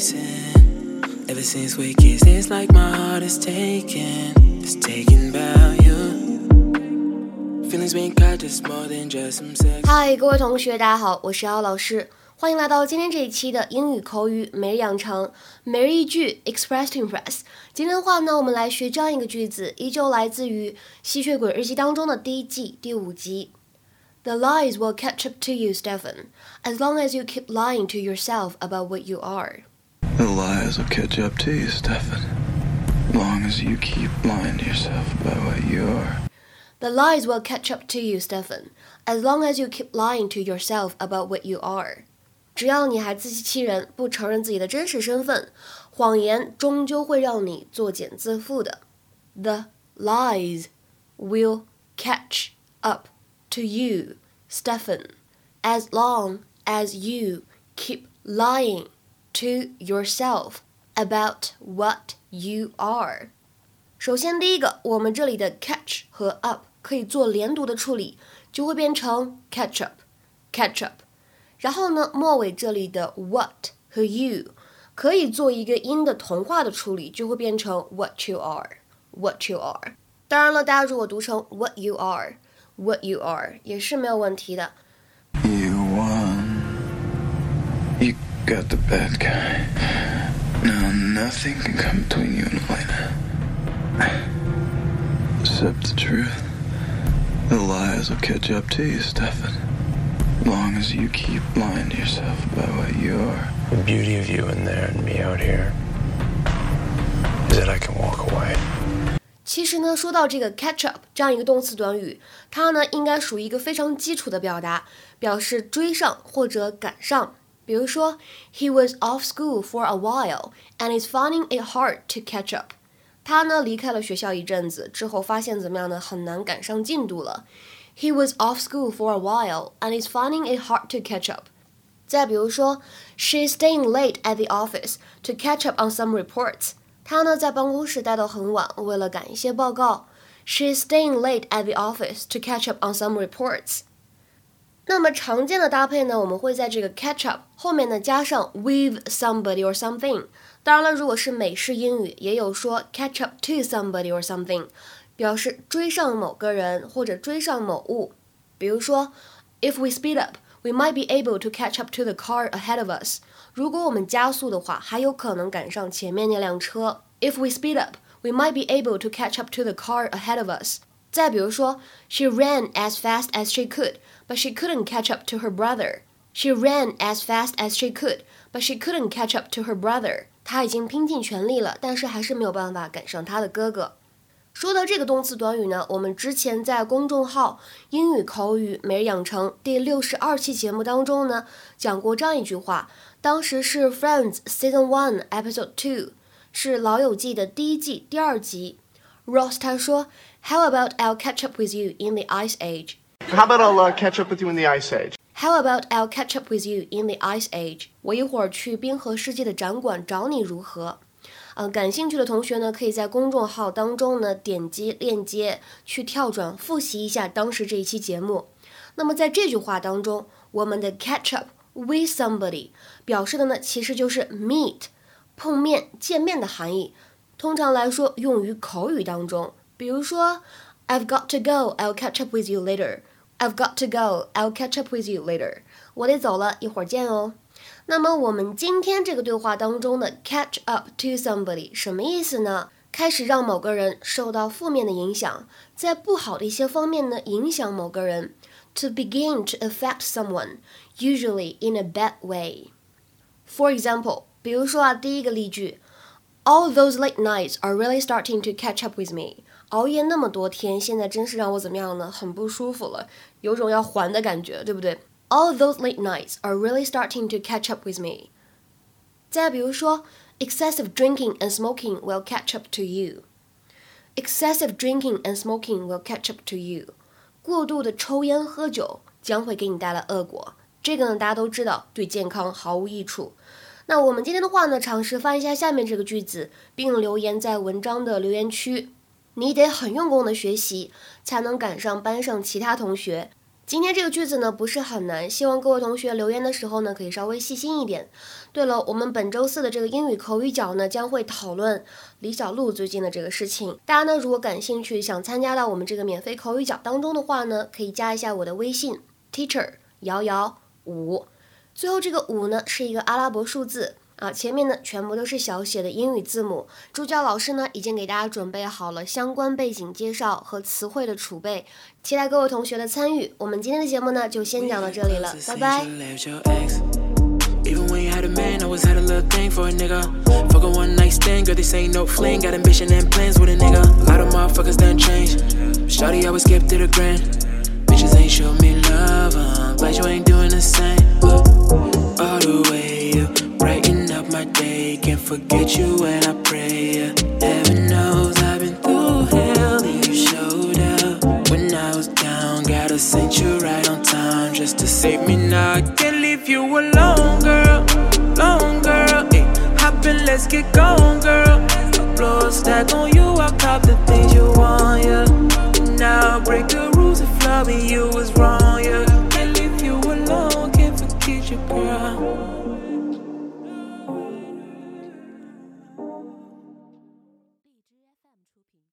chasing. Ever since we kissed, it's like my heart is taken. It's taken by you. Feelings being cut just more than just some sex. 嗨，各位同学，大家好，我是姚老师，欢迎来到今天这一期的英语口语每日养成每日一句 Express to Impress。今天的话呢，我们来学这样一个句子，依旧来自于《吸血鬼日记》当中的第一季第五集。The lies will catch up to you, Stephen, as long as you keep lying to yourself about what you are. The lies will catch up to you, Stefan. Long as you keep lying to yourself about what you are. The lies will catch up to you, Stephen, as long as you keep lying to yourself about what you are. 只要你还自欺欺人，不承认自己的真实身份，谎言终究会让你作茧自缚的。The lies will catch up to you, Stephen, as long as you keep lying to yourself about what you are. 首先，第一个，我们这里的 catch 和 up 可以做连读的处理，就会变成 catch up，catch up。然后呢，末尾这里的 what 和 you 可以做一个音的同化的处理，就会变成 what you are，what you are。当然了，大家如果读成 what you are，what you are 也是没有问题的。 got the bad guy. Now nothing can come between you and Elena. Except the truth. The lies will catch up to you, Stefan. Long as you keep lying to yourself about what you are. The beauty of you in there and me out here is that I can walk away. 其实呢，说到这个 catch up 这样一个动词短语，它呢应该属于一个非常基础的表达，表示追上或者赶上。 比如说，He was off school for a while and is finding it hard to catch up。他呢离开了学校一阵子之后，发现怎么样呢？很难赶上进度了。He was off school for a while and is finding it hard to catch up。再比如说，She's staying late at the office to catch up on some reports。她呢在办公室待到很晚，为了赶一些报告。She's staying late at the office to catch up on some reports。 那么常见的搭配呢，我们会在这个 catch up 后面呢加上 with somebody or something。当然了，如果是美式英语，也有说 catch up to somebody or something，表示追上某个人或者追上某物。比如说，If we speed up, we might be able to catch up to the car ahead of us。如果我们加速的话，还有可能赶上前面那辆车。If we speed up, we might be able to catch up to the car ahead of us。再比如说，She ran as fast as she could, but she couldn't catch up to her brother. She ran as fast as she could, but she couldn't catch up to her brother. 她已经拼尽全力了，但是还是没有办法赶上她的哥哥。说到这个动词短语呢，我们之前在公众号“英语口语每日养成”第六十二期节目当中呢，讲过这样一句话。当时是《Friends》Season One Episode Two，是《老友记》的第一季第二集。Ross 他说：“How about I'll catch up with you in the Ice Age？” How about I'll uh, catch up with you in the Ice Age? How about I'll catch up with you in the Ice Age？我一会儿去冰河世界的展馆找你如何？嗯、呃，感兴趣的同学呢，可以在公众号当中呢点击链接去跳转复习一下当时这一期节目。那么在这句话当中，我们的 catch up with somebody 表示的呢，其实就是 meet 碰面、见面的含义。通常来说，用于口语当中，比如说 I've got to go, I'll catch up with you later。I've got to go. I'll catch up with you later. 我得走了，一会儿见哦。那么我们今天这个对话当中的 catch up to somebody 什么意思呢？开始让某个人受到负面的影响，在不好的一些方面呢影响某个人。To begin to affect someone, usually in a bad way. For example，比如说啊，第一个例句 ，All those late nights are really starting to catch up with me. 熬夜那么多天，现在真是让我怎么样呢？很不舒服了，有种要还的感觉，对不对？All those late nights are really starting to catch up with me。再比如说，excessive drinking and smoking will catch up to you。excessive drinking and smoking will catch up to you。过度的抽烟喝酒将会给你带来恶果。这个呢，大家都知道，对健康毫无益处。 那我们今天的话呢，尝试翻一下下面这个句子，并留言在文章的留言区。你得很用功的学习，才能赶上班上其他同学。今天这个句子呢不是很难，希望各位同学留言的时候呢可以稍微细心一点。对了，我们本周四的这个英语口语角呢将会讨论李小璐最近的这个事情。大家呢如果感兴趣，想参加到我们这个免费口语角当中的话呢，可以加一下我的微信 teacher 瑶瑶五，最后这个五呢是一个阿拉伯数字。啊，前面呢全部都是小写的英语字母。助教老师呢已经给大家准备好了相关背景介绍和词汇的储备，期待各位同学的参与。我们今天的节目呢就先讲到这里了，拜拜。Even when you had a man, I always had a little thing for a nigga. Fuck a one night stand, girl, this ain't no fling. Got ambition and plans with a nigga. A lot of motherfuckers done changed. Shawty always kept it a grand. Bitches ain't show me love, uh, glad you ain't doing the same. Ooh. All the way you brighten up my day. Can't forget you when I pray. Heaven knows I've been through hell and you showed up. When I was down, gotta send you right on time just to save me now. I can't leave you alone, girl. Long girl. Hey, hop in, let's get going, girl. Blow a stack on you, I'll cop the things you want, yeah. Now break the rules if loving you was wrong